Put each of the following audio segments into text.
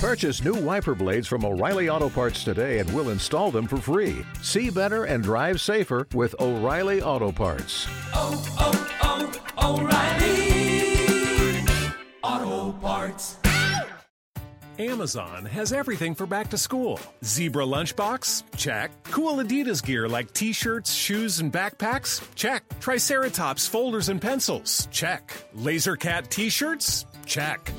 Purchase new wiper blades from O'Reilly Auto Parts today and we'll install them for free. See better and drive safer with O'Reilly Auto Parts. oh, oh, oh O'Reilly Auto Parts. Amazon has everything for back to school. Zebra lunchbox? Check. Cool Adidas gear like t shirts, shoes, and backpacks? Check. Triceratops folders and pencils? Check. Laser Cat t shirts? Check.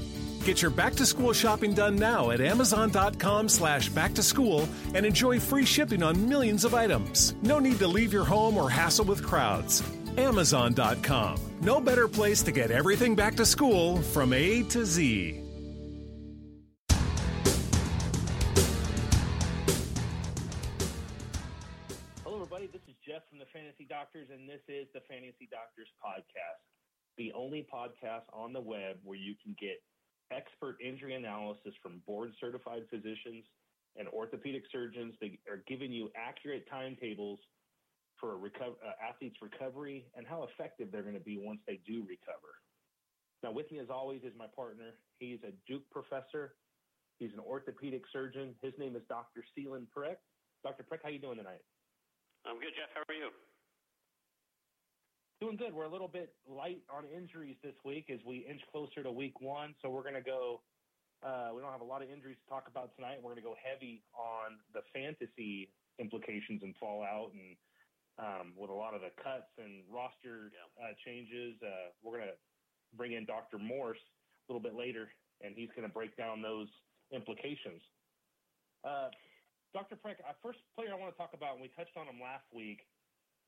Get your back to school shopping done now at Amazon.com slash back to school and enjoy free shipping on millions of items. No need to leave your home or hassle with crowds. Amazon.com. No better place to get everything back to school from A to Z. Hello, everybody. This is Jeff from the Fantasy Doctors, and this is the Fantasy Doctors Podcast, the only podcast on the web where you can get expert injury analysis from board certified physicians and orthopedic surgeons. They are giving you accurate timetables for a uh, athletes' recovery and how effective they're going to be once they do recover. Now, with me, as always, is my partner. He's a Duke professor. He's an orthopedic surgeon. His name is Dr. Selene Parekh. Dr. Parekh, how you doing tonight? I'm good, Jeff. How are you? Doing good. We're a little bit light on injuries this week as we inch closer to week one. So we're going to go. Uh, we don't have a lot of injuries to talk about tonight. We're going to go heavy on the fantasy implications and fallout, and um, with a lot of the cuts and roster uh, changes. Uh, we're going to bring in Dr. Morse a little bit later, and he's going to break down those implications. Uh, Dr. Frank, uh, first player I want to talk about, and we touched on him last week,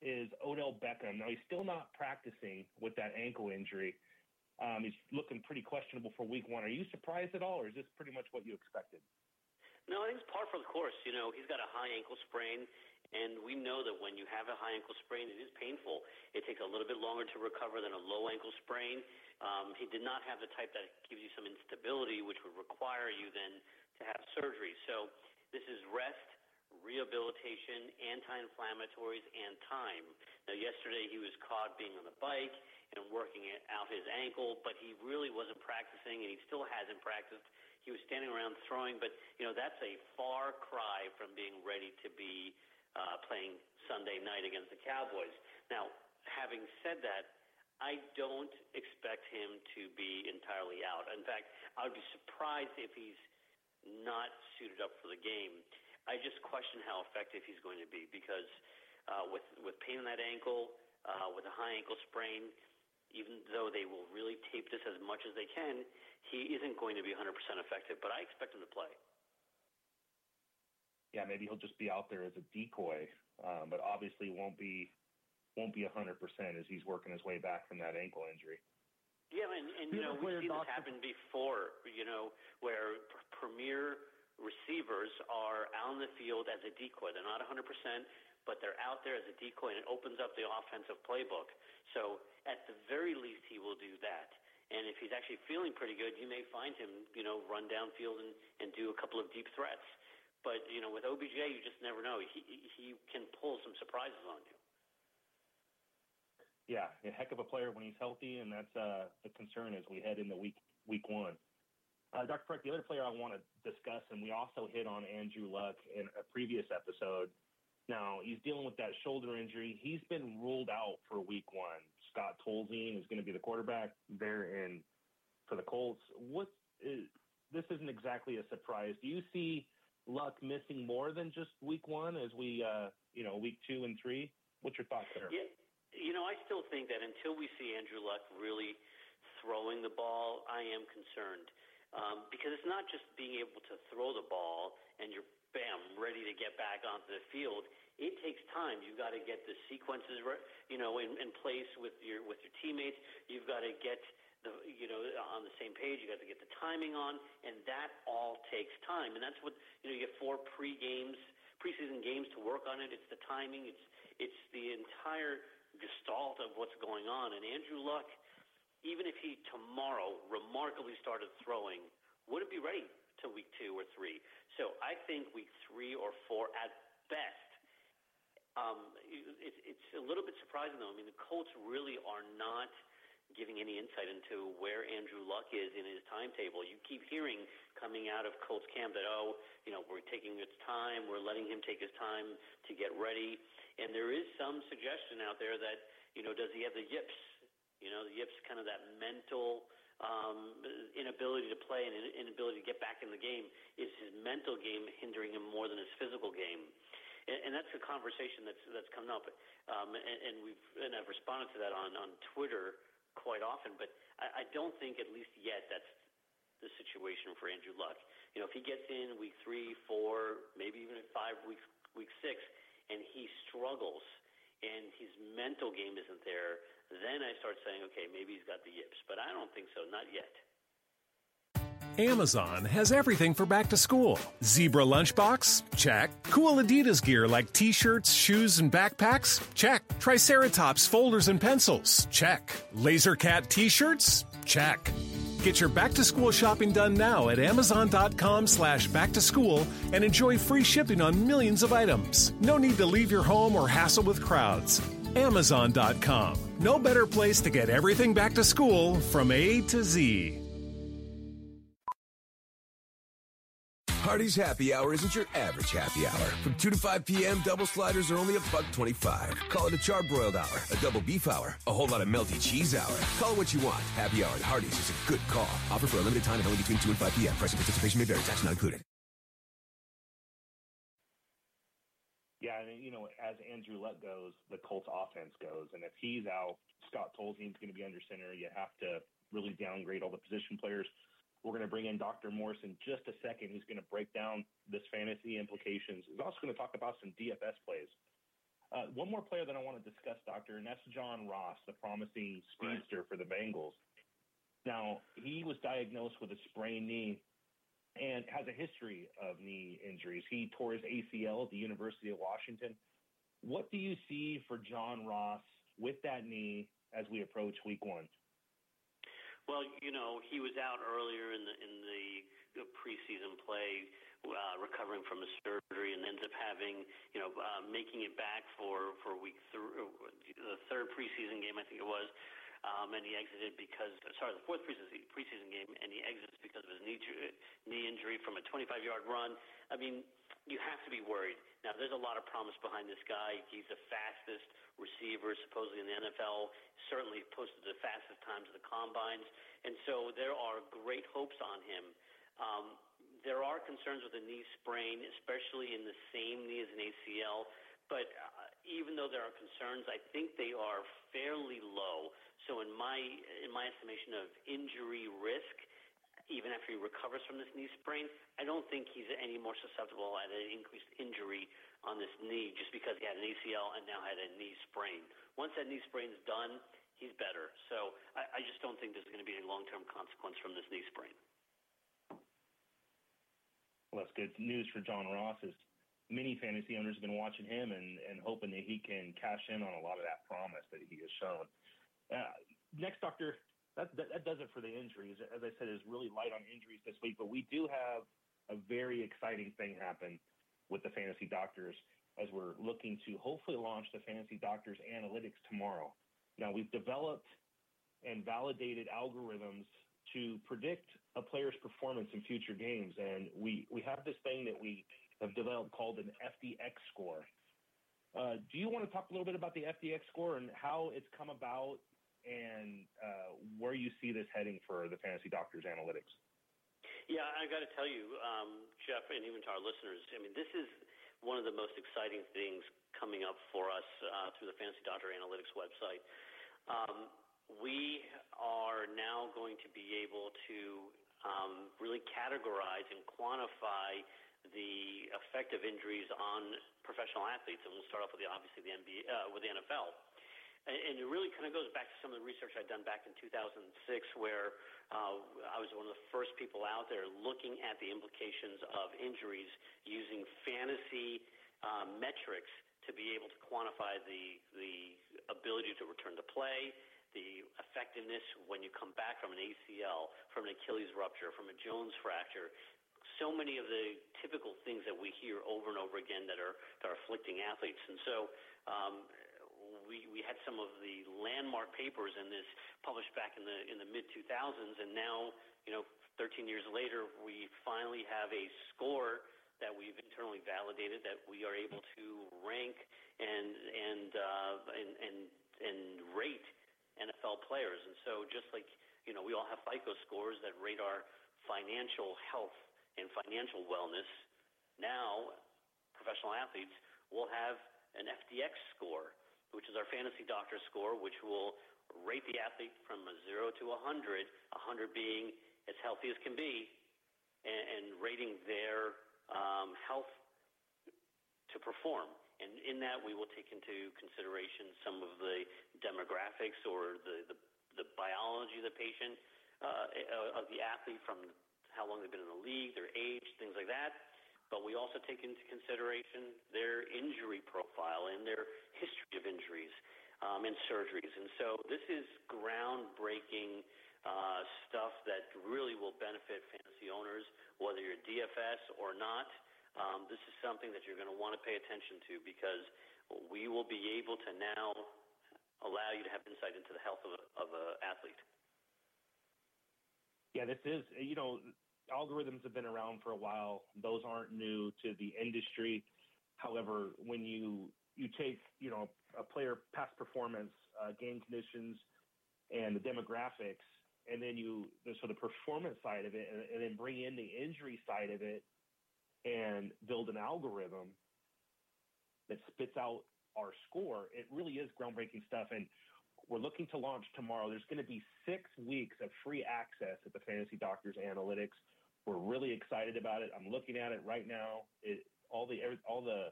is Odell Beckham. Now, he's still not practicing with that ankle injury. Um, he's looking pretty questionable for week one. Are you surprised at all, or is this pretty much what you expected? No, I think it's par for the course. You know, he's got a high ankle sprain, and we know that when you have a high ankle sprain, it is painful. It takes a little bit longer to recover than a low ankle sprain. Um, he did not have the type that gives you some instability, which would require you then to have surgery. So this is rest, rehabilitation, anti-inflammatories, and time. Now, yesterday he was caught being on the bike and working out his ankle, but he really wasn't practicing, and he still hasn't practiced. He was standing around throwing, but you know that's a far cry from being ready to be uh, playing Sunday night against the Cowboys. Now, having said that, I don't expect him to be entirely out. In fact, I would be surprised if he's not suited up for the game. I just question how effective he's going to be because uh, with with pain in that ankle, uh, with a high ankle sprain, even though they will really tape this as much as they can, he isn't going to be 100% effective. But I expect him to play. Yeah, maybe he'll just be out there as a decoy, um, but obviously won't be won't be 100% as he's working his way back from that ankle injury. Yeah, and, and you know we've seen this happen before. You know where p- premier receivers are out in the field as a decoy. They're not 100%, but they're out there as a decoy, and it opens up the offensive playbook. So at the very least, he will do that. And if he's actually feeling pretty good, you may find him, you know, run downfield and, and do a couple of deep threats. But you know, with OBJ, you just never know. He he can pull some surprises on you. Yeah, a heck of a player when he's healthy, and that's uh, the concern as we head into week week one. Uh, Dr. Frick, the other player I want to discuss, and we also hit on Andrew Luck in a previous episode. Now he's dealing with that shoulder injury. He's been ruled out for week one. Scott Tolzien is going to be the quarterback there in for the Colts. What is, this isn't exactly a surprise. Do you see Luck missing more than just week one as we, uh, you know, week two and three? What's your thoughts there? Yeah, you know, I still think that until we see Andrew Luck really throwing the ball, I am concerned. Um, because it's not just being able to throw the ball and you're bam ready to get back onto the field. It takes time. You've got to get the sequences, you know, in, in place with your with your teammates. You've got to get the you know on the same page. You got to get the timing on, and that all takes time. And that's what you know. You get four pre games, preseason games to work on it. It's the timing. It's it's the entire gestalt of what's going on. And Andrew Luck even if he tomorrow remarkably started throwing, wouldn't be ready to week two or three. So I think week three or four at best. Um, it, it's a little bit surprising though. I mean, the Colts really are not giving any insight into where Andrew Luck is in his timetable. You keep hearing coming out of Colts camp that oh, you know, we're taking its time, we're letting him take his time to get ready, and there is some suggestion out there that you know, does he have the yips? You know, the yips kind of that mental um, inability to play and inability to get back in the game. Is his mental game hindering him more than his physical game? And, that's a conversation that's that's come up, um, and, and we've and I've responded to that on on Twitter quite often. But I, I don't think, at least yet, that's the situation for Andrew Luck. You know, if he gets in week three, four, maybe even five weeks, week six, and he struggles and his mental game isn't there, then I start saying, okay, maybe he's got the yips. But I don't think so, not yet. Amazon has everything for back to school. Zebra lunchbox? Check. Cool Adidas gear like t-shirts, shoes, and backpacks? Check. Triceratops folders and pencils? Check. Laser Cat t-shirts? Check. Get your back to school shopping done now at Amazon.com slash back to school and enjoy free shipping on millions of items. No need to leave your home or hassle with crowds. Amazon.com. No better place to get everything back to school from A to Z. Hardy's Happy Hour isn't your average happy hour. From 2 to 5 p.m., double sliders are only a buck 25. Call it a charbroiled hour, a double beef hour, a whole lot of melty cheese hour. Call it what you want. Happy Hour at Hardy's is a good call. Offer for a limited time and only between 2 and 5 p.m. Price and participation may vary. Tax not included. Yeah, and you know, as Andrew Luck goes, the Colts offense goes, and if he's out, Scott Tolzien's going to be under center. You have to really downgrade all the position players. We're going to bring in Dr. Morse in just a second. He's going to break down this fantasy implications. He's also going to talk about some DFS plays. Uh, one more player that I want to discuss, Doctor, and that's John Ross, the promising speedster for the Bengals. Now, he was diagnosed with a sprained knee and has a history of knee injuries. He tore his ACL at the University of Washington. What do you see for John Ross with that knee as we approach week one? Well, you know, he was out earlier in the in the preseason play, uh, recovering from a surgery, and ends up having, you know, uh, making it back for for week three, the third preseason game, I think it was um, and he exited because sorry, the fourth preseason preseason game, and he exits because of his knee knee injury from a 25-yard run. I mean, you have to be worried. Now, there's a lot of promise behind this guy. He's the fastest receiver supposedly in the NFL. Certainly posted the fastest times of the combines, and so there are great hopes on him. Um, there are concerns with a knee sprain, especially in the same knee as an ACL. But uh, even though there are concerns, I think they are fairly low. So in my in my estimation of injury risk, even after he recovers from this knee sprain, I don't think he's any more susceptible at an increased injury on this knee just because he had an ACL and now had a knee sprain. Once that knee sprain's done, he's better. So I, I just don't think there's going to be any long-term consequence from this knee sprain. Well, that's good news for John Ross. As many fantasy owners have been watching him and, and hoping that he can cash in on a lot of that promise that he has shown. Uh, next, doctor, that, that, that does it for the injuries. As I said, is really light on injuries this week, but we do have a very exciting thing happen with the fantasy doctors as we're looking to hopefully launch the fantasy doctors analytics tomorrow. Now we've developed and validated algorithms to predict a player's performance in future games, and we we have this thing that we have developed called an FDX score. Uh, do you want to talk a little bit about the FDX score and how it's come about and uh, where you see this heading for the Fantasy Doctors Analytics. Yeah, I got to tell you, um, Jeff, and even to our listeners, I mean, this is one of the most exciting things coming up for us uh, through the Fantasy Doctor Analytics website. Um, we are now going to be able to um, really categorize and quantify the effect of injuries on professional athletes, and we'll start off with the obviously the NBA uh, with the NFL and it really kind of goes back to some of the research I'd done back in 2006, where uh, I was one of the first people out there looking at the implications of injuries using fantasy uh, metrics to be able to quantify the the ability to return to play, the effectiveness when you come back from an ACL, from an Achilles rupture, from a Jones fracture. So many of the typical things that we hear over and over again that are that are afflicting athletes, and so um, we, we had some of the landmark papers in this published back in the in the mid 2000s, and now you know 13 years later we finally have a score that we've internally validated that we are able to rank and and uh, and, and and rate NFL players. And so just like you know, we all have FICO scores that rate our financial health and financial wellness. Now, professional athletes will have an FDX score, which is our fantasy doctor score, which will rate the athlete from a zero to a 100, a 100 being as healthy as can be, and, and rating their um, health to perform. And in that, we will take into consideration some of the demographics or the, the, the biology of the patient, uh, of the athlete from how long they've been in the league, their age, things like that. But we also take into consideration their injury profile and their history of injuries um, and surgeries. And so this is groundbreaking uh, stuff that really will benefit fantasy owners, whether you're DFS or not. Um, this is something that you're going to want to pay attention to because we will be able to now allow you to have insight into the health of, an athlete. Yeah, this is, you know, algorithms have been around for a while. Those aren't new to the industry. However, when you you take you know a player past performance, uh, game conditions, and the demographics, and then you the performance side of it, and, and then bring in the injury side of it, and build an algorithm that spits out our score. It really is groundbreaking stuff, and we're looking to launch tomorrow. There's going to be six weeks of free access at the Fantasy Doctors Analytics. We're really excited about it. I'm looking at it right now. It, all the all the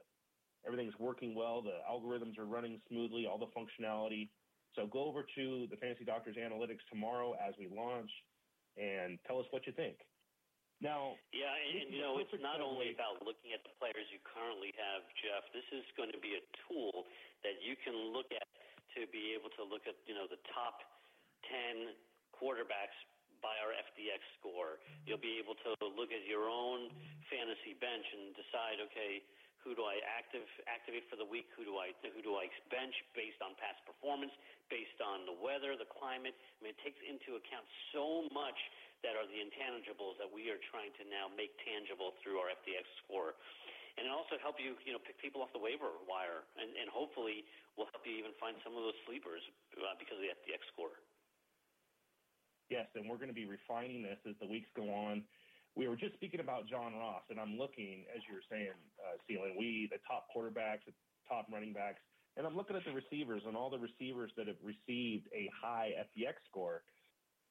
everything's working well. The algorithms are running smoothly. All the functionality. So go over to the Fantasy Doctors Analytics tomorrow as we launch, and tell us what you think. Now, yeah, and you know, it's not only about looking at the players you currently have, Jeff. This is going to be a tool that you can look at to be able to look at, you know, the top 10 quarterbacks by our FDX score. You'll be able to look at your own fantasy bench and decide, okay, who do I active activate for the week? Who do I who do I bench based on past performance, based on the weather, the climate? I mean, it takes into account so much that are the intangibles that we are trying to now make tangible through our FDX score. And it also help you, you know, pick people off the waiver wire, and, and hopefully will help you even find some of those sleepers uh, because of the FDX score. Yes, and we're going to be refining this as the weeks go on. We were just speaking about John Ross, and I'm looking, as you were saying, uh, we, the top quarterbacks, the top running backs, and I'm looking at the receivers and all the receivers that have received a high FDX score –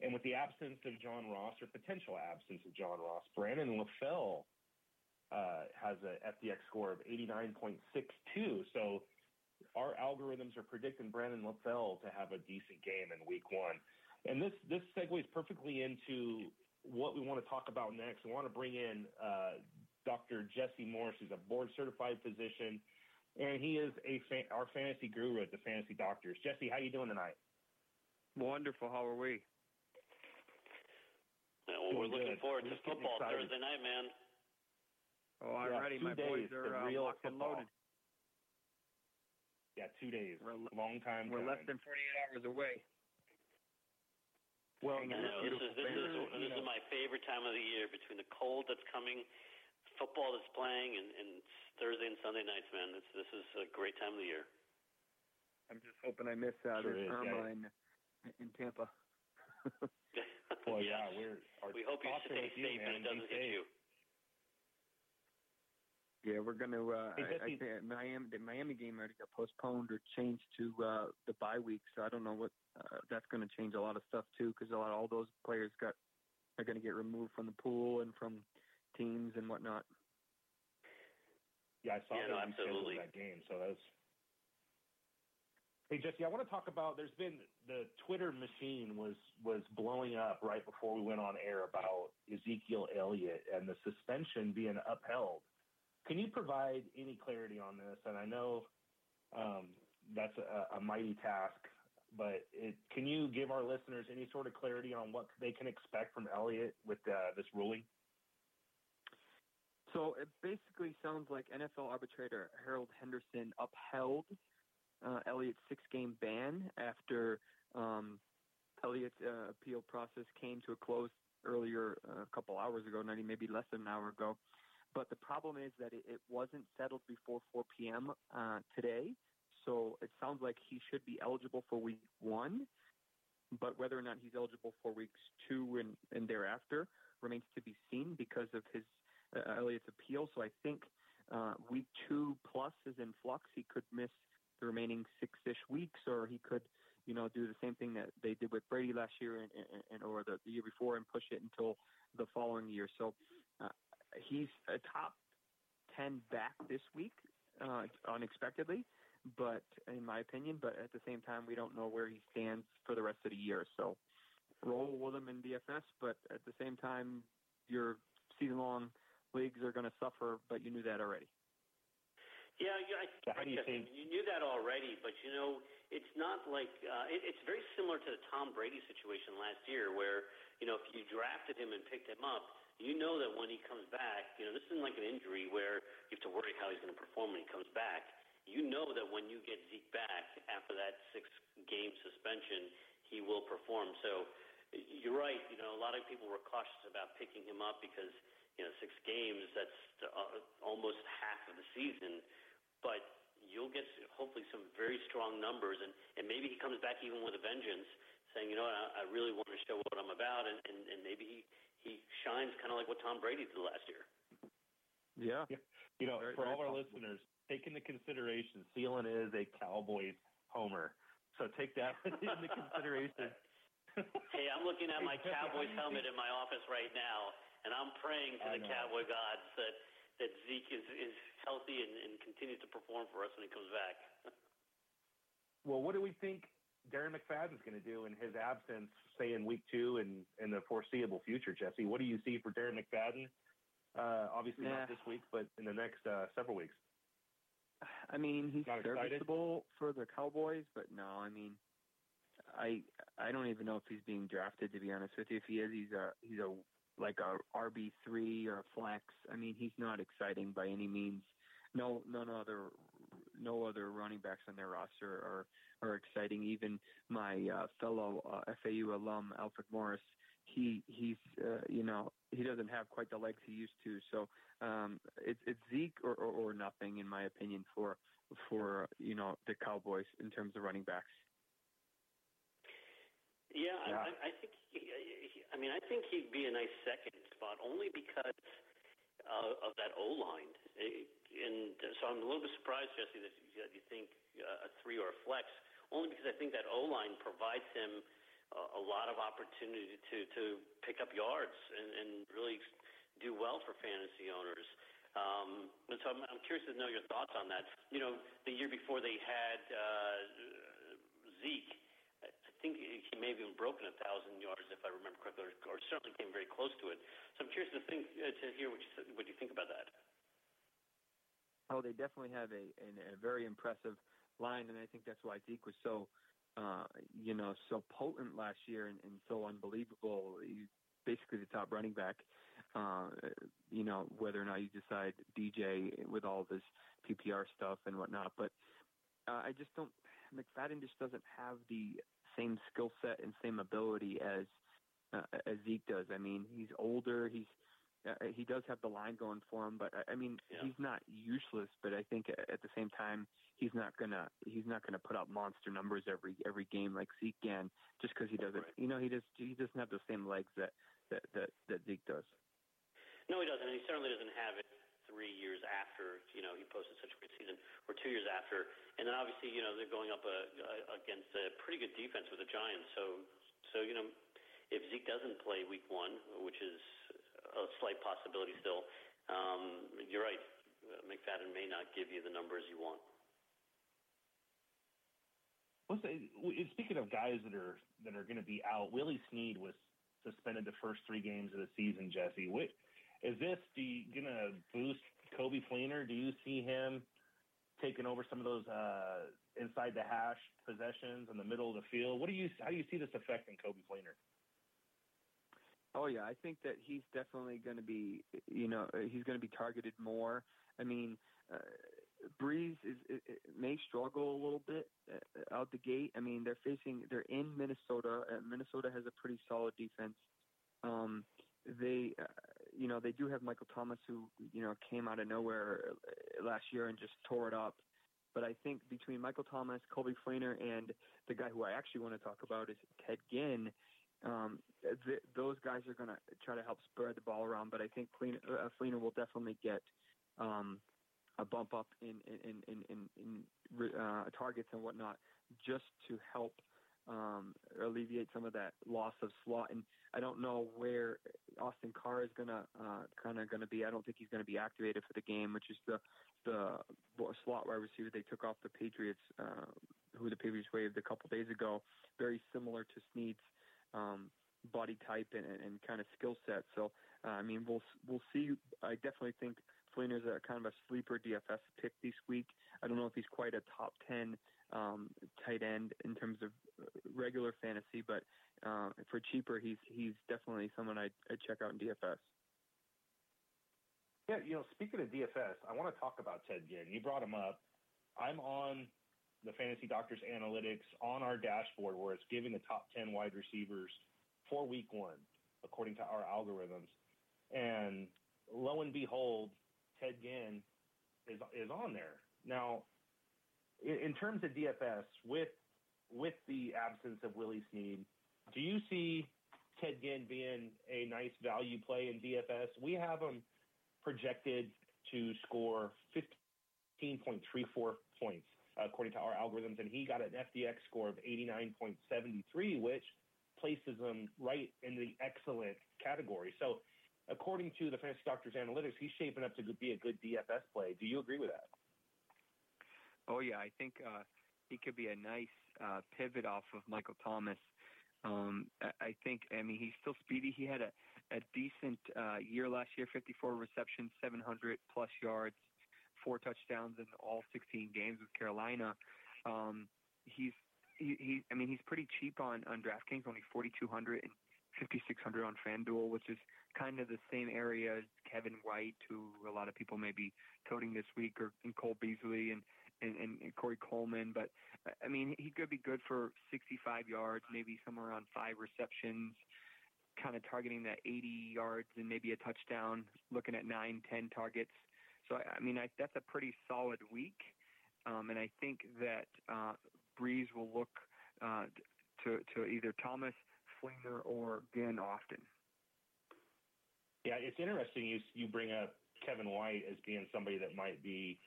and with the absence of John Ross or potential absence of John Ross, Brandon LaFell uh, has a FDX score of 89.62. So our algorithms are predicting Brandon LaFell to have a decent game in week one. And this, this segues perfectly into what we want to talk about next. We want to bring in uh, Dr. Jesse Morse, who's a board certified physician, and he is a fa- our fantasy guru at the Fantasy Doctors. Jesse, how are you doing tonight? Wonderful. How are we? well, we're looking forward to football Thursday night, man. Oh, I'm yeah, ready. My boys are uh, locked and loaded. Yeah, two days. We're, Long time. We're time. less than 48 hours away. Well, no, this is this is this is my favorite time of the year between the cold that's coming, football that's playing, and, and Thursday and Sunday nights, man. This this is a great time of the year. I'm just hoping I miss out sure this is, Irma in, in Tampa. Well, yeah, we're. we hope you stay safe you, and it doesn't hit you. Yeah, we're going to. Uh, I, I think Miami, the Miami game already got postponed or changed to uh, the bye week, so I don't know what uh, that's going to change a lot of stuff too, because a lot all those players got are going to get removed from the pool and from teams and whatnot. Yeah, I saw yeah, no, absolutely. that game, so that's Hey Jesse, I want to talk about. There's been the Twitter machine was was blowing up right before we went on air about Ezekiel Elliott and the suspension being upheld. Can you provide any clarity on this? And I know um, that's a, a, mighty task, but it, can you give our listeners any sort of clarity on what they can expect from Elliott with uh, this ruling? So it basically sounds like NFL arbitrator Harold Henderson upheld uh, Elliott's six-game ban after um, Elliott's uh, appeal process came to a close earlier uh, a couple hours ago, maybe less than an hour ago. But the problem is that it, it wasn't settled before 4 p.m. Uh, today, so it sounds like he should be eligible for week one. But whether or not he's eligible for weeks two and, and thereafter remains to be seen because of his uh, Elliott's appeal. So I think uh, week two plus is in flux. He could miss the remaining six-ish weeks, or he could, you know, do the same thing that they did with Brady last year and, and or the, the year before and push it until the following year. So uh, he's a top ten back this week, uh, unexpectedly but in my opinion, but at the same time, we don't know where he stands for the rest of the year. So roll with him in DFS, but at the same time, your season-long leagues are going to suffer. But you knew that already. Yeah, yeah I, How do you think? You knew that already, but you know, it's not like uh, it, it's very similar to the Tom Brady situation last year, where you know if you drafted him and picked him up, you know that when he comes back, you know this isn't like an injury where you have to worry how he's going to perform when he comes back you know that when you get Zeke back after that six game suspension, he will perform. So you're right. You know, a lot of people were cautious about picking him up because, you know, six games, that's uh, almost half of the season. But you'll get hopefully some very strong numbers. And, and maybe he comes back even with a vengeance saying, you know, I, I really want to show what I'm about. And, and, and maybe he, he shines kind of like what Tom Brady did last year. Yeah. You know, Very, for very all our possible. listeners, take into consideration, Selene is a Cowboys homer. So take that into consideration. Hey, I'm looking at my Hey, Jesse, how do Cowboys helmet in my office right now, and I'm praying to I the know. Cowboy gods that that Zeke is is healthy and, and continues to perform for us when he comes back. Well, what do we think Darren McFadden's going to do in his absence, say in week two and in the foreseeable future, Jesse? What do you see for Darren McFadden? Uh, obviously Yeah. not this week, but in the next uh, several weeks. I mean, he's Not excited? serviceable for the Cowboys, but no, I mean, I I don't even know if he's being drafted. To be honest with you, if he is, he's a he's a like a RB three or a flex. I mean, he's not exciting by any means. No, none other no other running backs on their roster are are exciting. Even my uh, fellow uh, FAU alum Alfred Morris, he he's uh, you know he doesn't have quite the legs he used to. So um, it's it's Zeke or, or, or nothing in my opinion for for you know the Cowboys in terms of running backs. Yeah, Yeah. I, I think. He, he- I mean, I think he'd be a nice second spot only because uh, of that O line, and so I'm a little bit surprised, Jesse, that you, think uh, a three or a flex. Only because I think that O line provides him a, a lot of opportunity to to pick up yards and, and really do well for fantasy owners. Um, and so I'm, I'm curious to know your thoughts on that. You know, the year before they had uh, Zeke, think he may have even broken a thousand yards, if I remember correctly, or, or certainly came very close to it. So I'm curious to think uh, to hear what you what you think about that. Oh, they definitely have a, a, a very impressive line, and I think that's why Zeke was so, uh, you know, so potent last year and, and so unbelievable. He's basically the top running back. Uh, you know, whether or not you decide DJ with all of his PPR stuff and whatnot, but uh, I just don't. McFadden just doesn't have the same skill set and same ability as uh, as Zeke does. I mean, he's older. He's uh, he does have the line going for him, but I- I mean, Yeah. he's not useless. But I think at the same time, he's not gonna he's not gonna put up monster numbers every every game like Zeke can, just because he doesn't. Right. You know, he just he doesn't have the same legs that that that, that Zeke does. No, he doesn't, and he certainly doesn't have it three years after you know he posted such a great season, or two years after, and then obviously you know they're going up uh uh against a pretty good defense with the Giants. So, so you know, if Zeke doesn't play Week One, which is a slight possibility still, um, you're right. McFadden may not give you the numbers you want. What's speaking of guys that are that are going to be out, Willie Snead was suspended the first three games of the season. Jesse, what, is this going to boost Coby Fleener? Do you see him taking over some of those uh, inside the hash possessions in the middle of the field? What do you how do you see this affecting Coby Fleener? Oh yeah, I think that he's definitely going to be, you know, he's going to be targeted more. I mean, uh, Brees is it, it may struggle a little bit uh, out the gate. I mean, they're facing, they're in Minnesota. Uh, Minnesota has a pretty solid defense. Um, they, uh, you know, they do have Michael Thomas, who you know came out of nowhere uh, last year and just tore it up. But I think between Michael Thomas, Coby Fleener, and the guy who I actually want to talk about is Ted Ginn, um, th- those guys are going to try to help spread the ball around. But I think Fleener, uh, will definitely get um, a bump up in in in in, in uh, targets and whatnot, just to help um, alleviate some of that loss of slot. And I don't know where Austin Carr is gonna uh, kind of gonna be. I don't think he's gonna be activated for the game, which is the the slot wide receiver they took off the Patriots, uh, who the Patriots waived a couple days ago. Very similar to Snead's um, body type and, and, and kind of skill set. So uh, I mean, we'll we'll see. I definitely think Fleener's a kind of a sleeper DFS pick this week. I don't know if he's quite a top ten um, tight end in terms of uh, regular fantasy, but uh, for cheaper, he's he's definitely someone I'd, I'd check out in DFS. Yeah, you know, speaking of DFS, I want to talk about Ted Ginn. You brought him up. I'm on the Fantasy Doctors Analytics on our dashboard where it's giving the top 10 wide receivers for week one, according to our algorithms. And lo and behold, Ted Ginn is, is on there. Now, in, in terms of DFS, with with the absence of Willie Snead, do you see Ted Ginn being a nice value play in DFS? We have him projected to score 15.34 points according to our algorithms, and he got an FDX score of 89.73, which places him right in the excellent category. So, according to the Fantasy Doctors Analytics, he's shaping up to be a good DFS play. Do you agree with that? Oh yeah, I think uh, he could be a nice uh, pivot off of Michael Thomas. Um, I think, I mean, he's still speedy. He had a, a decent uh, year last year 54 receptions, 700 plus yards, four touchdowns in all 16 games with Carolina. Um, he's, he, he, I mean, he's pretty cheap on, on DraftKings, only 4,200 and 5,600 on FanDuel, which is kind of the same area as Kevin White, who a lot of people may be toting this week, or and Cole Beasley and and, and, and Corey Coleman. But I mean, he could be good for 65 yards, maybe somewhere around five receptions, kind of targeting that 80 yards and maybe a touchdown, looking at nine, 10 targets. So I mean, I, that's a pretty solid week, um, and I think that uh, Brees will look uh, to to either Thomas, Fleener, or Ginn often. Yeah, it's interesting you you bring up Kevin White as being somebody that might be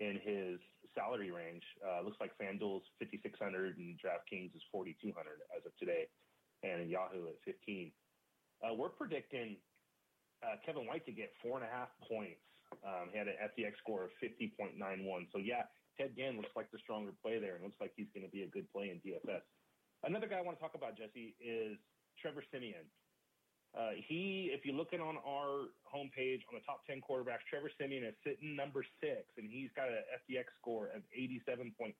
in his salary range. Uh, looks like FanDuel's 5,600 and DraftKings is 4,200 as of today, and Yahoo at 15. Uh, we're predicting uh, Kevin White to get four and a half points. Um, he had an FDX score of 50.91. So yeah, Ted Ginn looks like the stronger play there, and looks like he's going to be a good play in DFS. Another guy I want to talk about, Jesse, is Trevor Siemian. Uh, he, if you're looking on our homepage on the top 10 quarterbacks, Trevor Siemian is sitting number six, and he's got an FDX score of 87.36.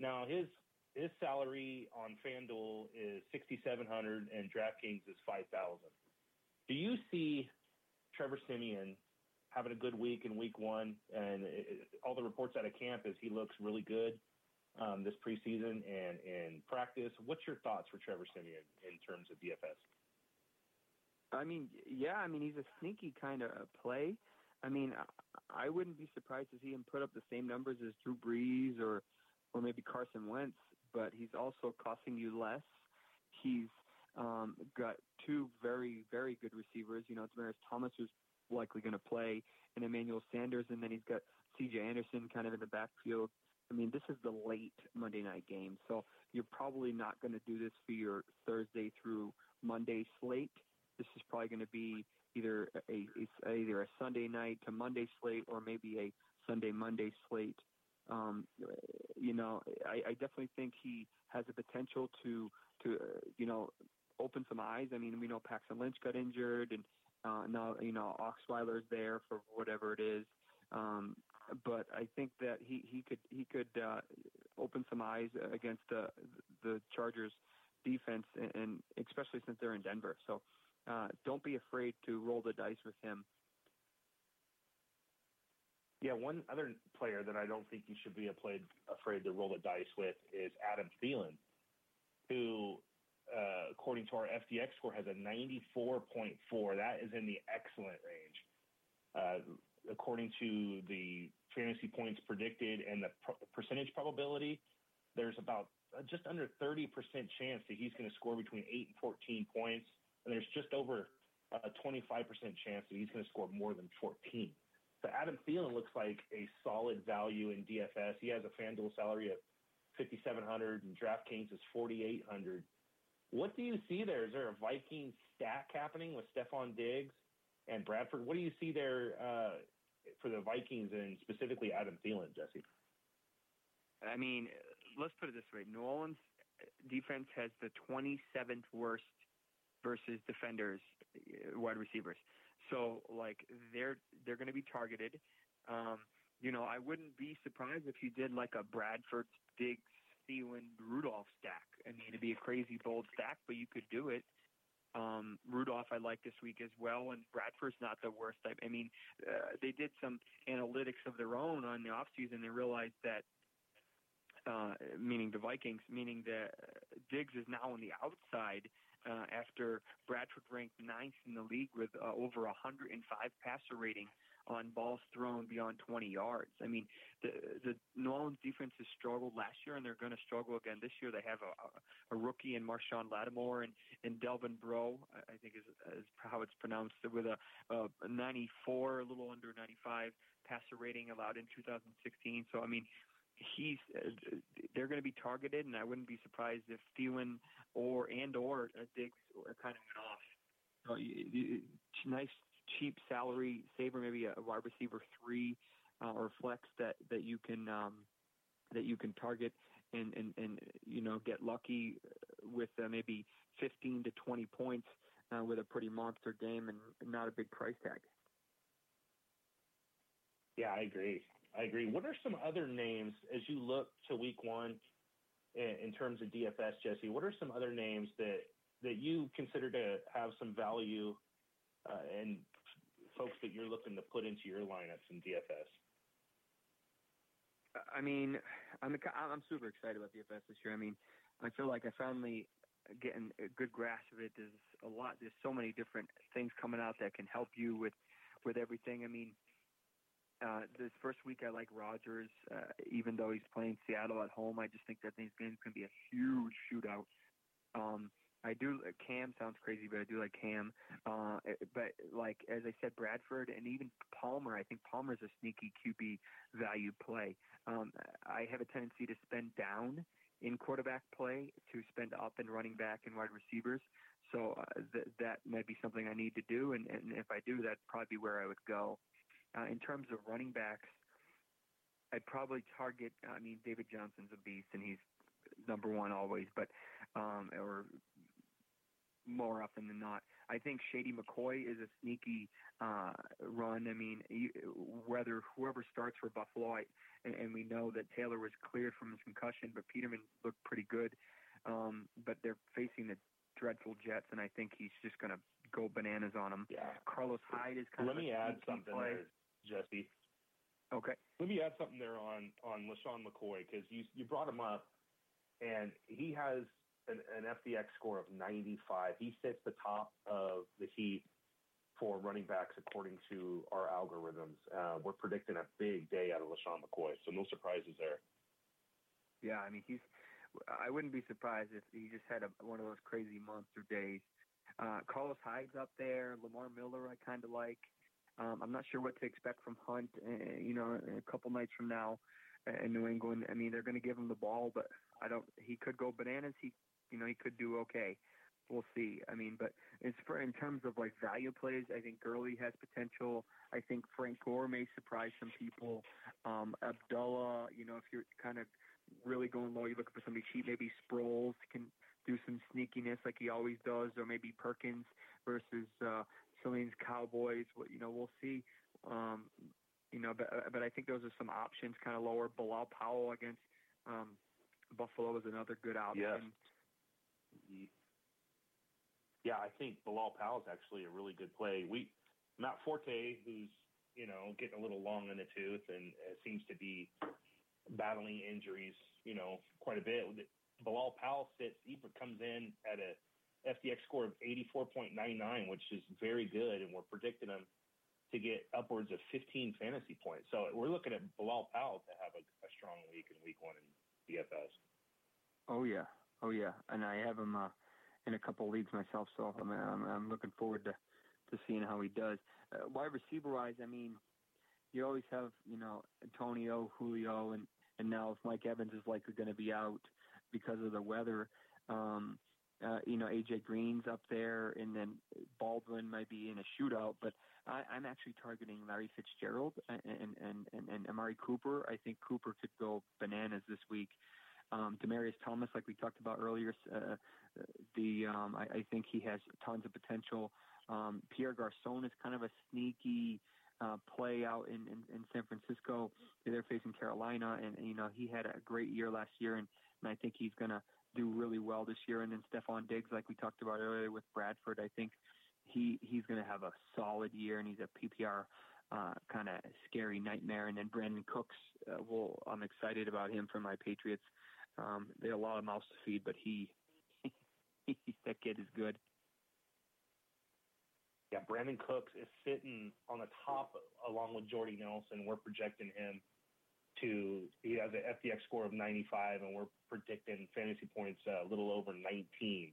Now, his his salary on FanDuel is 6,700 and DraftKings is 5,000. Do you see Trevor Siemian having a good week in week one? And it, it, all the reports out of camp is he looks really good um, this preseason and in practice. What's your thoughts for Trevor Siemian in terms of DFS? I mean, yeah, I mean he's a sneaky kind of play. I mean, I wouldn't be surprised to see him put up the same numbers as Drew Brees or or maybe Carson Wentz, but he's also costing you less. He's um, got two very very good receivers. You know, Demaryius Thomas is likely going to play, and Emmanuel Sanders, and then he's got C.J. Anderson kind of in the backfield. I mean, this is the late Monday night game, so you're probably not going to do this for your Thursday through Monday slate this is probably going to be either a, a either a Sunday night to Monday slate or maybe a Sunday Monday slate. Um, you know, I, I definitely think he has the potential to to uh, you know open some eyes. I mean, we know Paxton Lynch got injured, and uh, now you know Osweiler's there for whatever it is. Um, but I think that he he could he could uh, open some eyes against the the Chargers defense, and, and especially since they're in Denver. So uh, don't be afraid to roll the dice with him. Yeah, one other player that I don't think you should be afraid to roll the dice with is Adam Thielen, who uh, according to our FDX score, has a 94.4. That is in the excellent range. Uh, according to the fantasy points predicted and the percentage probability, there's about uh, just under 30% chance that he's going to score between 8 and 14 points. And there's just over a 25% chance that he's going to score more than 14. So Adam Thielen looks like a solid value in DFS. He has a FanDuel salary of 5,700 and DraftKings is 4,800. What do you see there? Is there a Viking stack happening with Stefon Diggs and Bradford? What do you see there uh, for the Vikings and specifically Adam Thielen, Jesse? I mean, let's put it this way: New Orleans defense has the 27th worst versus defenders, uh, wide receivers. So like they're they're going to be targeted. Um, you know, I wouldn't be surprised if you did like a Bradford, Diggs, Thielen, Rudolph stack. I mean, it'd be a crazy bold stack, but you could do it. Um, Rudolph, I like this week as well, and Bradford's not the worst. I, I mean, uh, they did some analytics of their own on the offseason. They realized that, uh, meaning the Vikings, meaning that Diggs is now on the outside uh, after Bradford ranked ninth in the league with uh, over 105 passer rating on balls thrown beyond 20 yards. I mean, the the New Orleans defense has struggled last year, and they're going to struggle again this year. They have a, a, a rookie in Marshon Lattimore and, and Delvin Breaux, I think is, is how it's pronounced, with a, a 94, a little under 95 passer rating allowed in 2016. So, I mean, he's uh, they're going to be targeted, and I wouldn't be surprised if Thielen or and or uh, Diggs kind of went off. So, you, you, nice cheap salary saver, maybe a wide receiver three uh, or flex that that you can um, that you can target and, and and you know get lucky with uh, maybe 15 to 20 points uh, with a pretty monster game and not a big price tag. Yeah, I agree. I agree. What are some other names as you look to Week One in, terms of DFS, Jesse? What are some other names that that you consider to have some value uh, and folks that you're looking to put into your lineups in DFS? I mean, I'm I'm super excited about DFS this year. I mean, I feel like I finally getting a good grasp of it. There's a lot. There's so many different things coming out that can help you with with everything. I mean, uh, this first week I like Rodgers, uh, even though he's playing Seattle at home. I just think that these games can be a huge shootout. Um, I do. Cam sounds crazy, but I do like Cam. Uh, eh, but like as I said, Bradford and even Palmer. I think Palmer's a sneaky QB value play. Um, I have a tendency to spend down in quarterback play to spend up in running back and wide receivers. So uh, th- that might be something I need to do, and, and if I do, that'd probably be where I would go. Uh, in terms of running backs, I'd probably target. I mean, David Johnson's a beast, and he's number one always, but um, or more often than not. I think Shady McCoy is a sneaky uh, run. I mean, whether whoever starts for Buffalo, I, and, and we know that Taylor was cleared from his concussion, but Peterman looked pretty good. Um, but they're facing the dreadful Jets, and I think he's just going to go bananas on them. Yeah. Carlos Hyde is kind Let of. me add something there, Jesse. Okay. Let me add something there on on LeSean McCoy because you you brought him up, and he has an, an FDX score of 95. He sits the top of the heat for running backs according to our algorithms. Uh, we're predicting a big day out of LeSean McCoy, so no surprises there. Yeah, I mean he's. I wouldn't be surprised if he just had a, one of those crazy monster days. Uh, Carlos Hyde's up there. Lamar Miller, I kind of like. Um, I'm not sure what to expect from Hunt. Uh, you know, a couple nights from now uh, in New England. I mean, they're going to give him the ball, but I don't. He could go bananas. He you know, he could do okay. We'll see. I mean, but it's for in terms of like value plays, I think Gurley has potential. I think Frank Gore may surprise some people. Um, Abdullah, you know, if you're kind of really going low, you're looking for somebody cheap. Maybe Sproles can do some sneakiness like he always does, or maybe Perkins versus uh, Selene's Cowboys. You know, we'll see. Um, you know, but but I think those are some options, kind of lower. Bilal Powell against um, Buffalo is another good option. Yes. Yeah, I think Bilal Powell is actually a really good play. We Matt Forte, who's you know getting a little long in the tooth and uh, seems to be battling injuries, you know, quite a bit. Bilal Powell sits, he comes in at a FDX score of 84.99, which is very good, and we're predicting him to get upwards of 15 fantasy points. So we're looking at Bilal Powell to have a, a strong week in week one in DFS. Oh yeah, oh yeah, and I have him uh, in a couple leagues myself, so I'm, I'm, I'm looking forward to to seeing how he does. Uh, wide receiver wise, I mean, you always have you know Antonio, Julio, and and now if Mike Evans is likely going to be out because of the weather, um, uh, you know AJ Green's up there, and then Baldwin might be in a shootout. But I, I'm actually targeting Larry Fitzgerald and and, and and Amari Cooper. I think Cooper could go bananas this week. Um, Demaryius Thomas, like we talked about earlier, uh, the um, I, I think he has tons of potential. Um, Pierre Garcon is kind of a sneaky uh, play out in, in, in San Francisco. They're facing Carolina, and, and you know he had a great year last year, and, and I think he's going to do really well this year. And then Stefon Diggs, like we talked about earlier with Bradford, I think he he's going to have a solid year, and he's a PPR uh, kind of scary nightmare. And then Brandin Cooks, uh, well, I'm excited about him for my Patriots. Um, they have a lot of mouths to feed, but he, that kid is good. Yeah, Brandin Cooks is sitting on the top along with Jordy Nelson. We're projecting him to he has an FDX score of 95, and we're predicting fantasy points uh, a little over 19.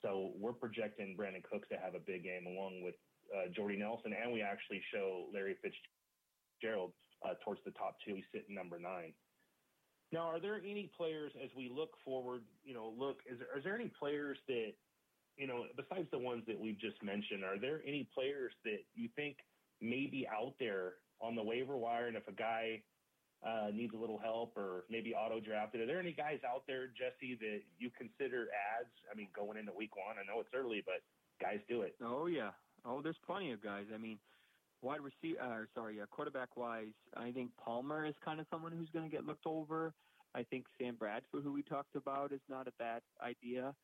So we're projecting Brandin Cooks to have a big game along with uh, Jordy Nelson, and we actually show Larry Fitzgerald uh, towards the top two. He's sitting number nine. Now, are there any players as we look forward? You know, look, is there, is there any players that you know, besides the ones that we've just mentioned, are there any players that you think may be out there on the waiver wire? And if a guy uh, needs a little help or maybe auto drafted. Are there any guys out there, Jesse, that you consider ads? I mean, going into week one, I know it's early, but guys do it. Oh yeah. Oh, there's plenty of guys. I mean, wide receiver, uh, sorry, uh, quarterback wise, I think Palmer is kind of someone who's going to get looked over. I think Sam Bradford, who we talked about, is not a bad idea.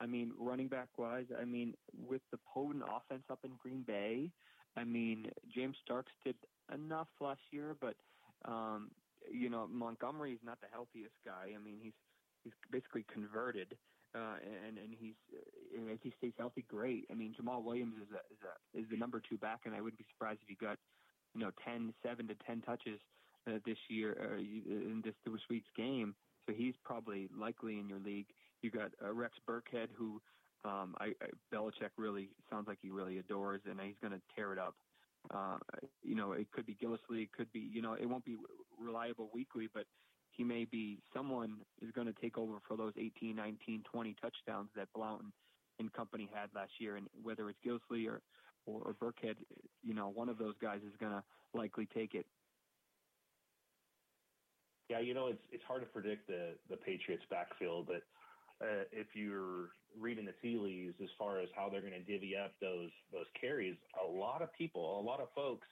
I mean, running back wise, I mean, with the potent offense up in Green Bay, I mean, James Starks did enough last year, but um, you know, Montgomery is not the healthiest guy. I mean, he's he's basically converted, uh, and and he's and if he stays healthy, great. I mean, Jamaal Williams is a is a is the number two back, and I wouldn't be surprised if he got you know ten seven to ten touches uh, this year uh, in this this week's game. So he's probably likely in your league. You got uh, Rex Burkhead, who um, I, I Belichick really sounds like he really adores, and he's going to tear it up. Uh, you know, it could be Gillislee, it could be, you know, it won't be reliable weekly, but he may be someone is going to take over for those 18, 19, 20 touchdowns that Blount and company had last year. And whether it's Gillislee or, or, or Burkhead, you know, one of those guys is going to likely take it. Yeah, you know, it's it's hard to predict the the Patriots backfield, but uh, if you're reading the tea leaves as far as how they're going to divvy up those those carries, a lot of people, a lot of folks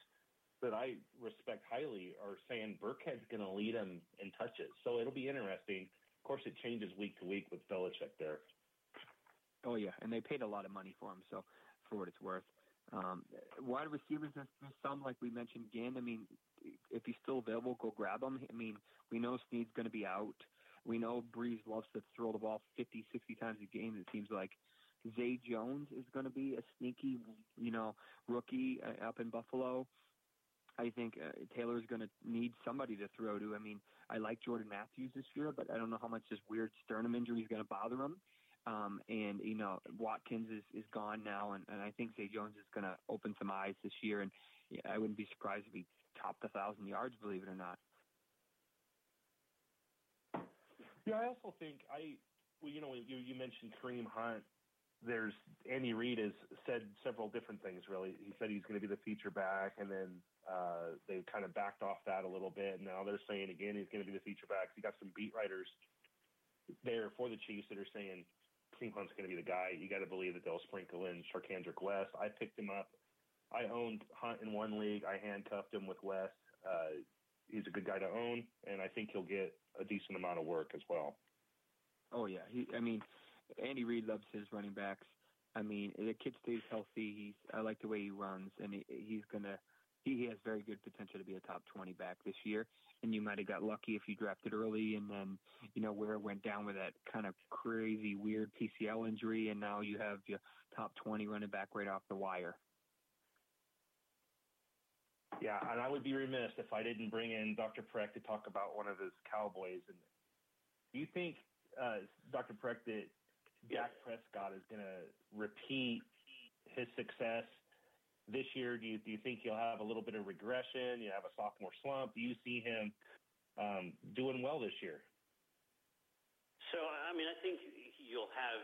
that I respect highly are saying Burkhead's going to lead them in touches. So it'll be interesting. Of course, it changes week to week with Belichick there. Oh yeah, and they paid a lot of money for him, so for what it's worth. Um, wide receivers, there's some like we mentioned again. I mean, if he's still available, go grab him. I mean, we know Snead's going to be out. We know Brees loves to throw the ball 50, 60 times a game. It seems like Zay Jones is going to be a sneaky, you know, rookie uh, up in Buffalo. I think uh, Taylor is going to need somebody to throw to. I mean, I like Jordan Matthews this year, but I don't know how much this weird sternum injury is going to bother him. Um, and you know, Watkins is is gone now, and, and I think Zay Jones is going to open some eyes this year. And yeah, I wouldn't be surprised if he topped a thousand yards, believe it or not. Yeah, I also think I, well, you know, you you mentioned Kareem Hunt. There's Andy Reid has said several different things. Really, he said he's going to be the feature back, and then uh, they kind of backed off that a little bit. Now they're saying again he's going to be the feature back. You got some beat writers there for the Chiefs that are saying Kareem Hunt's going to be the guy. You got to believe that they'll sprinkle in Charcandrick West. I picked him up. I owned Hunt in one league. I handcuffed him with West. Uh, he's a good guy to own, and I think he'll get a decent amount of work as well. Oh yeah, he. I mean, Andy Reid loves his running backs. I mean, the kid stays healthy. He's. I like the way he runs, and he, he's gonna he has very good potential to be a top 20 back this year. And you might have got lucky if you drafted early and then, you know, where it went down with that kind of crazy, weird PCL injury. And now you have your top 20 running back right off the wire. Yeah, and I would be remiss if I didn't bring in Dr. Parekh to talk about one of his Cowboys. And do you think, uh, Dr. Parekh, that Dak Prescott is going to repeat his success this year? Do you do you think he'll have a little bit of regression? You have a sophomore slump. Do you see him um, doing well this year? So I mean, I think you'll have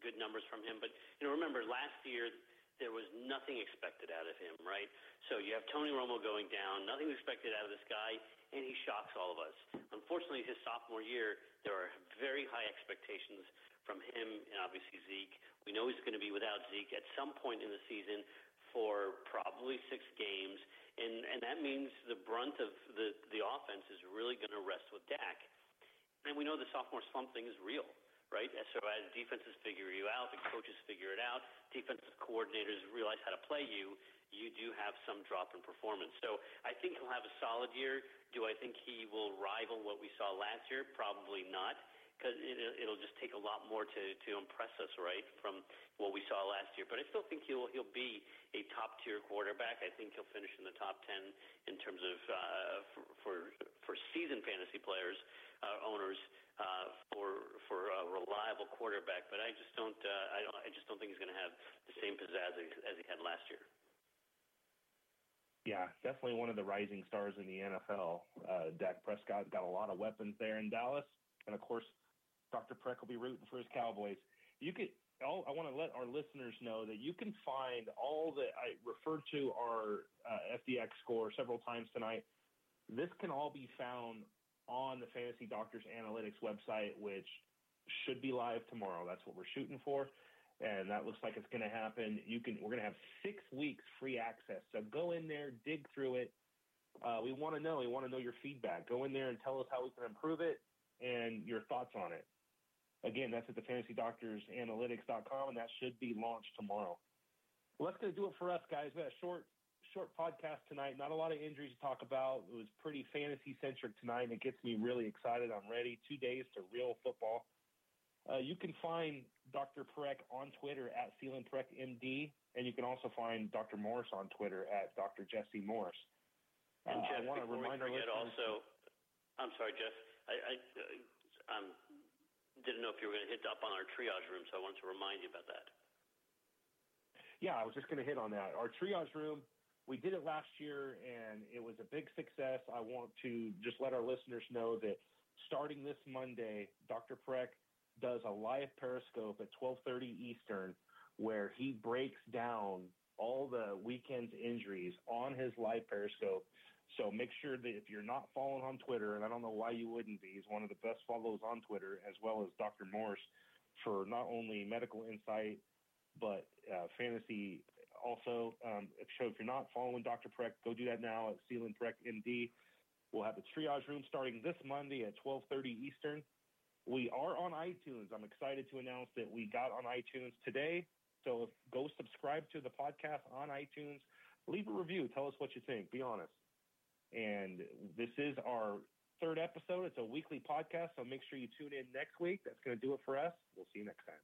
good numbers from him, but you know, remember last year there was nothing expected out of him, right? So you have Tony Romo going down, nothing expected out of this guy, and he shocks all of us. Unfortunately, his sophomore year, there are very high expectations from him and obviously Zeke. We know he's going to be without Zeke at some point in the season for probably six games, and and that means the brunt of the the offense is really going to rest with Dak. And we know the sophomore slump thing is real right? So as defenses figure you out, the coaches figure it out, defensive coordinators realize how to play you, you do have some drop in performance. So I think he'll have a solid year. Do I think he will rival what we saw last year? Probably not, because it, it'll just take a lot more to to impress us, right, from what we saw last year. But I still think he'll he'll be a top tier quarterback. I think he'll finish in the top ten in terms of uh, for for, for season fantasy players uh, owners uh, for for a reliable quarterback, but I just don't uh, I don't I just don't think he's going to have the same pizzazz as he had last year. Yeah, definitely one of the rising stars in the NFL. Uh, Dak Prescott got a lot of weapons there in Dallas, and of course, Dr. Parekh will be rooting for his Cowboys. You could. All, I want to let our listeners know that you can find all that I referred to our uh, FDX score several times tonight. This can all be found on the Fantasy Doctors Analytics website, which should be live tomorrow. That's what we're shooting for. And that looks like it's going to happen. You can. We're going to have six weeks free access. So go in there, dig through it. Uh, we want to know. We want to know your feedback. Go in there and tell us how we can improve it and your thoughts on it. Again, that's at the FantasyDoctorsAnalytics.com, and that should be launched tomorrow. Well, that's going to do it for us, guys. We had a short short podcast tonight. Not a lot of injuries to talk about. It was pretty fantasy centric tonight, and it gets me really excited. I'm ready. Two days to real football. Uh, you can find Dr. Parekh on Twitter at MD, and you can also find Dr. Morse on Twitter at Dr. Jesse Morse. Uh, and Jeff, I want to remind we forget also, I'm sorry, Jeff. I, I uh, um, didn't know if you were going to hit up on our triage room, so I wanted to remind you about that. Yeah, I was just going to hit on that. Our triage room we did it last year and it was a big success. I want to just let our listeners know that starting this Monday, Dr. Parekh does a live periscope at 12:30 Eastern where he breaks down all the weekend's injuries on his live periscope. So make sure that if you're not following on Twitter, and I don't know why you wouldn't be, he's one of the best follows on Twitter, as well as Dr. Morse, for not only medical insight but uh, fantasy also, um, so if you're not following Dr. Parekh, go do that now at Selene Parekh MD. We'll have the triage room starting this Monday at 12:30 Eastern. We are on iTunes. I'm excited to announce that we got on iTunes today. So if, go subscribe to the podcast on iTunes. Leave a review. Tell us what you think. Be honest. And this is our third episode. It's a weekly podcast, so make sure you tune in next week. That's going to do it for us. We'll see you next time.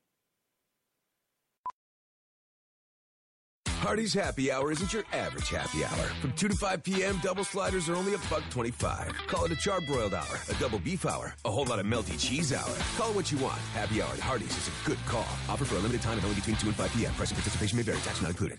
Hardee's Happy Hour isn't your average happy hour. From 2 to 5 p.m., double sliders are only a buck 25. Call it a charbroiled hour, a double beef hour, a whole lot of melty cheese hour. Call it what you want. Happy Hour at Hardee's is a good call. Offer for a limited time and only between 2 and 5 p.m. Price and participation may vary. Tax not included.